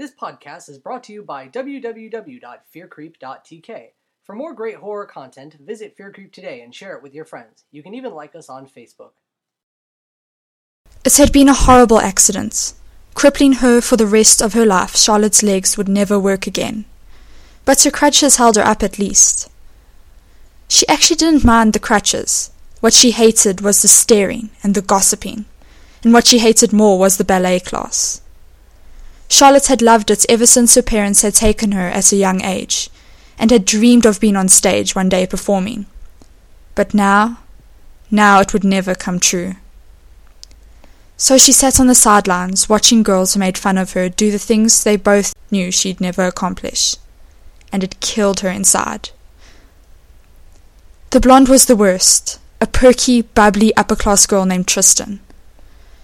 This podcast is brought to you by www.fearcreep.tk. For more great horror content, visit Fear Creep today and share it with your friends. You can even like us on Facebook. It had been a horrible accident. Crippling her for the rest of her life, Charlotte's legs would never work again. But her crutches held her up at least. She actually didn't mind the crutches. What she hated was the staring and the gossiping, and what she hated more was the ballet class. Charlotte had loved it ever since her parents had taken her at a young age, and had dreamed of being on stage one day performing. But now, now it would never come true. So she sat on the sidelines, watching girls who made fun of her do the things they both knew she'd never accomplish. And it killed her inside. The blonde was the worst, a perky, bubbly upper class girl named Tristan.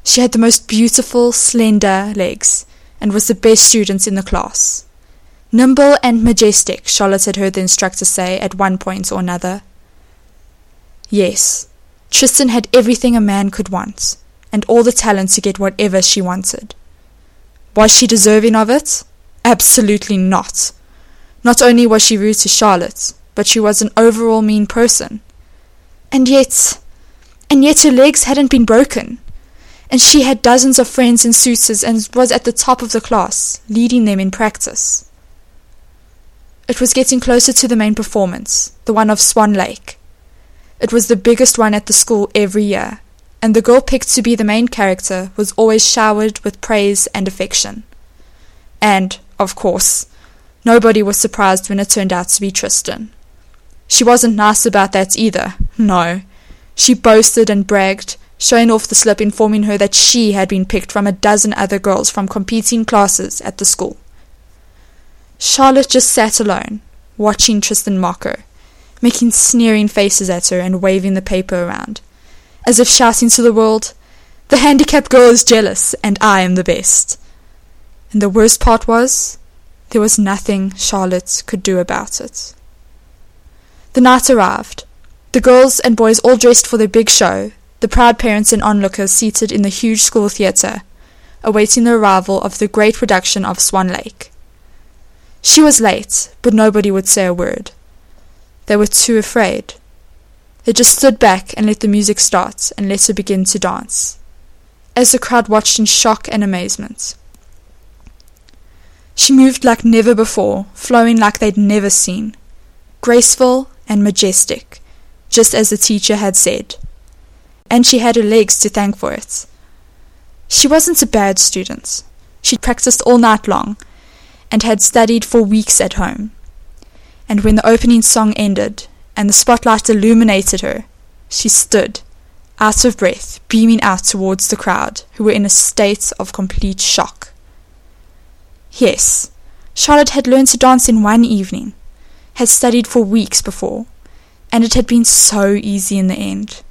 She had the most beautiful, slender legs, and was the best student in the class. Nimble and majestic, Charlotte had heard the instructor say at one point or another. Yes, Tristan had everything a man could want and all the talent to get whatever she wanted. Was she deserving of it? Absolutely not. Not only was she rude to Charlotte, but she was an overall mean person. And yet, and yet her legs hadn't been broken. And she had dozens of friends and suitors and was at the top of the class, leading them in practice. It was getting closer to the main performance, the one of Swan Lake. It was the biggest one at the school every year, and the girl picked to be the main character was always showered with praise and affection. And, of course, nobody was surprised when it turned out to be Tristan. She wasn't nice about that either, no. She boasted and bragged, showing off the slip, informing her that she had been picked from a dozen other girls from competing classes at the school. Charlotte just sat alone, watching Tristan mock her, making sneering faces at her and waving the paper around as if shouting to the world, The handicapped girl is jealous, and I am the best. And the worst part was, there was nothing Charlotte could do about it. The night arrived. The girls and boys all dressed for their big show, the proud parents and onlookers seated in the huge school theatre, awaiting the arrival of the great production of Swan Lake. She was late, but nobody would say a word. They were too afraid. They just stood back and let the music start and let her begin to dance, as the crowd watched in shock and amazement. She moved like never before, flowing like they'd never seen, graceful and majestic, just as the teacher had said. And she had her legs to thank for it. She wasn't a bad student. She'd practiced all night long and had studied for weeks at home. And when the opening song ended and the spotlight illuminated her, she stood, out of breath, beaming out towards the crowd, who were in a state of complete shock. Yes, Charlotte had learned to dance in one evening, had studied for weeks before, and it had been so easy in the end.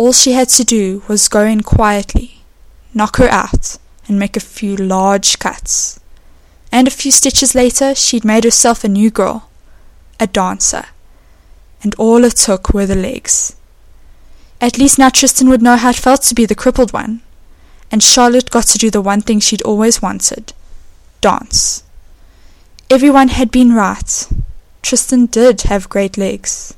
All she had to do was go in quietly, knock her out, and make a few large cuts. And a few stitches later, she'd made herself a new girl, a dancer and all it took were the legs. At least now Tristan would know how it felt to be the crippled one, and Charlotte got to do the one thing she'd always wanted dance. Everyone had been right. Tristan did have great legs.